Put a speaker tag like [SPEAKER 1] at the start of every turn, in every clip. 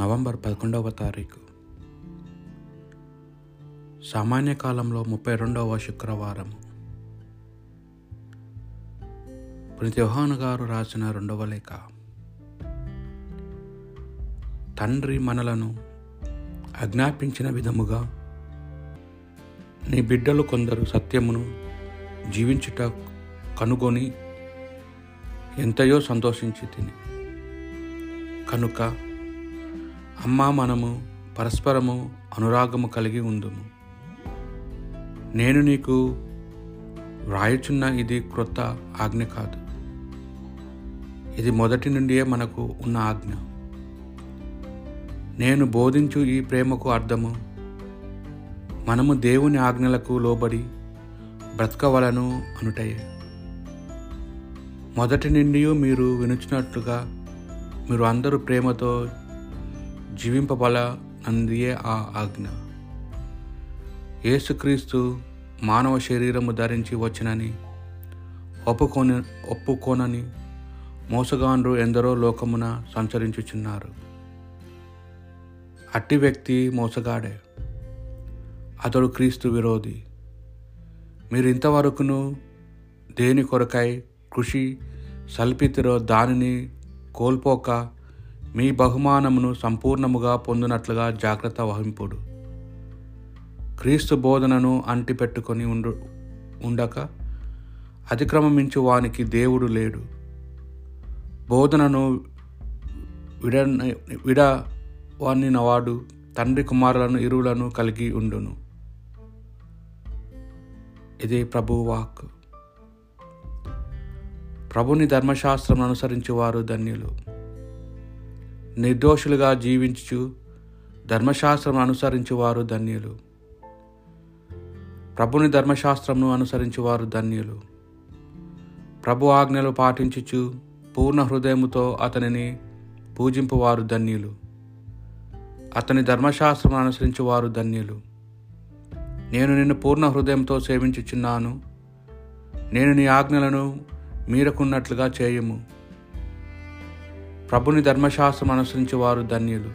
[SPEAKER 1] November పదకొండవ తారీఖు. సామాన్య కాలంలో ముప్పై రెండవ శుక్రవారం. పునిత గారు రాసిన రెండవ లేఖ. తండ్రి మనలను ఆజ్ఞాపించిన విధముగా నీ బిడ్డలు కొందరు సత్యమును జీవించుట కనుగొని ఎంతయో సంతోషించి తిని. కనుక అమ్మ మనము పరస్పరము అనురాగము కలిగి ఉందుము నేను నీకు వ్రాయుచున్న ఇది క్రొత్త ఆజ్ఞ కాదు. ఇది మొదటి నుండియే మనకు ఉన్న ఆజ్ఞ. నేను బోధించు ఈ ప్రేమకు అర్థము. మనము దేవుని ఆజ్ఞలకు లోబడి బ్రతకవలను అనుటయే. మొదటి నుండి మీరు వినుచున్నట్లుగా మీరు అందరూ ప్రేమతో జీవింపబల నందియే ఆ ఆజ్ఞ. యేసుక్రీస్తు మానవ శరీరము ధరించి వచ్చినని ఒప్పుకోని ఒప్పుకోనని మోసగాండ్రు ఎందరో లోకమున సంచరించుచున్నారు. అట్టి వ్యక్తి మోసగాడే. అతడు క్రీస్తు విరోధి. మీరు ఇంతవరకును దేని కొరకై కృషి సల్పితిరో దానిని కోల్పోక మీ బహుమానమును సంపూర్ణముగా పొందినట్లుగా జాగ్రత్త వహింపుడు. క్రీస్తు బోధనను అంటిపెట్టుకొని ఉండు ఉండక అతిక్రమించు వానికి దేవుడు లేడు. బోధనను విడ విడవనినవాడు తండ్రి కుమారులను ఇరువులను కలిగి ఉండును. ఇది ప్రభు వాక్ ప్రభుని ధర్మశాస్త్రం అనుసరించేవారు ధన్యులు. నిర్దోషులుగా జీవించు ధర్మశాస్త్రం అనుసరించువారు ధన్యులు. ప్రభుని ధర్మశాస్త్రంను అనుసరించువారు ధన్యులు. ప్రభు ఆజ్ఞలు పాటించుచు పూర్ణ హృదయముతో అతనిని పూజింపువారు ధన్యులు. అతని ధర్మశాస్త్రం అనుసరించువారు ధన్యులు. నేను నిన్ను పూర్ణ హృదయంతో సేవించుచున్నాను. నేను నీ ఆజ్ఞలను మీరకున్నట్లుగా చేయము. ప్రభుని ధర్మశాస్త్రం అనుసరించి వారు ధన్యులు.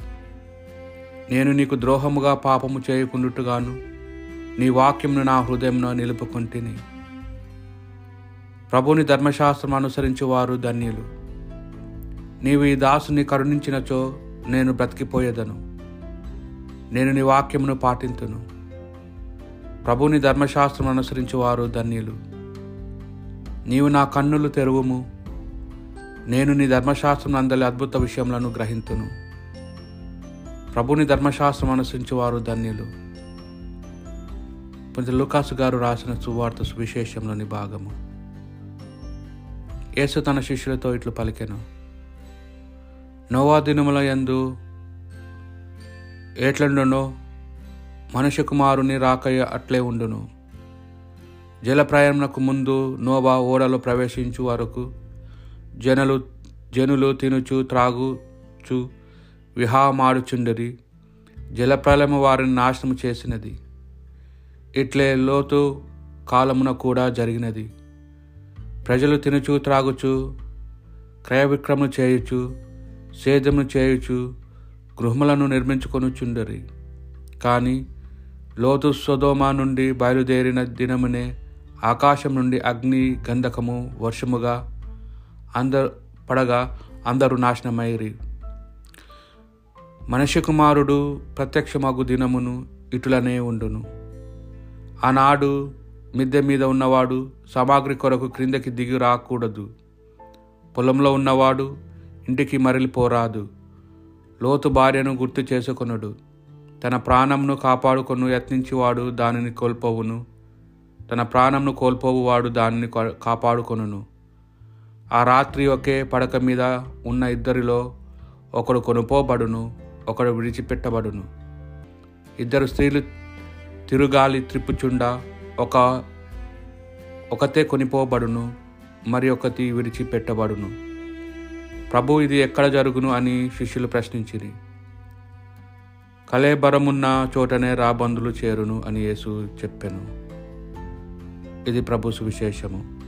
[SPEAKER 1] నేను నీకు ద్రోహముగా పాపము చేయకుండుగాను నీ వాక్యంను నా హృదయంలో నిలుపుకుంటుని. ప్రభుని ధర్మశాస్త్రం అనుసరించి వారు ధన్యులు. నీవు ఈ దాసుని కరుణించినచో నేను బ్రతికిపోయేదను. నేను నీ వాక్యమును పాటింతును. ప్రభుని ధర్మశాస్త్రం అనుసరించి వారు ధన్యులు. నీవు నా కన్నులు తెరువుము నేను నీ ధర్మశాస్త్రం అందరి అద్భుత విషయములను గ్రహింతును. ప్రభుని ధర్మశాస్త్రం అనుసరించేవారు ధన్యులు. కొంచెం లుకాసు గారు రాసిన సువార్త సువిశేషంలోని భాగము. యేసు తన శిష్యులతో ఇట్లు పలికెను. నోవా దినముల యందు ఏట్లండునో మనుష్య కుమారుని రాకయ్య అట్లే ఉండును. జల ప్రయాణకు ముందు నోవా ఓడలో ప్రవేశించు వరకు జనులు జనులు తినుచు త్రాగుచు విహామాడుచుండరి జలప్రలయము వారిని నాశనము చేసినది. ఇట్లే లోతు కాలమున కూడా జరిగినది. ప్రజలు తినుచు త్రాగుచు క్రయ విక్రమలు చేయుచు సేద్యమును చేయుచు గృహములను నిర్మించుకొనుచుండరి. కానీ లోతు స్వదోమ నుండి బయలుదేరిన దినమునే ఆకాశం నుండి అగ్ని గంధకము వర్షముగా అందరు పడగా అందరూ నాశనమైరి మనిషి కుమారుడు ప్రత్యక్షమగు దినమును ఇటులనే ఉండును. ఆనాడు మిద్దె మీద ఉన్నవాడు సామాగ్రి కొరకు క్రిందకి దిగి రాకూడదు. పొలంలో ఉన్నవాడు ఇంటికి మరలిపోరాదు. లోతు భార్యను గుర్తు చేసుకొనుడు. తన ప్రాణంను కాపాడుకొను యత్నించేవాడు దానిని కోల్పోవును. తన ప్రాణంను కోల్పోవువాడు దానిని కాపాడుకొనును. ఆ రాత్రి ఒకే పడక మీద ఉన్న ఇద్దరిలో ఒకడు కొనుపోబడును ఒకడు విడిచిపెట్టబడును. ఇద్దరు స్త్రీలు తిరుగాలి త్రిప్పుచుండ ఒక ఒకతే కొనిపోబడును మరి ఒకటి విడిచిపెట్టబడును. ప్రభు ఇది ఎక్కడ జరుగును అని శిష్యులు ప్రశ్నించిరి. కలేబరమున్న చోటనే రాబందులు చేరును అని యేసు చెప్పాను. ఇది ప్రభు సువిశేషము.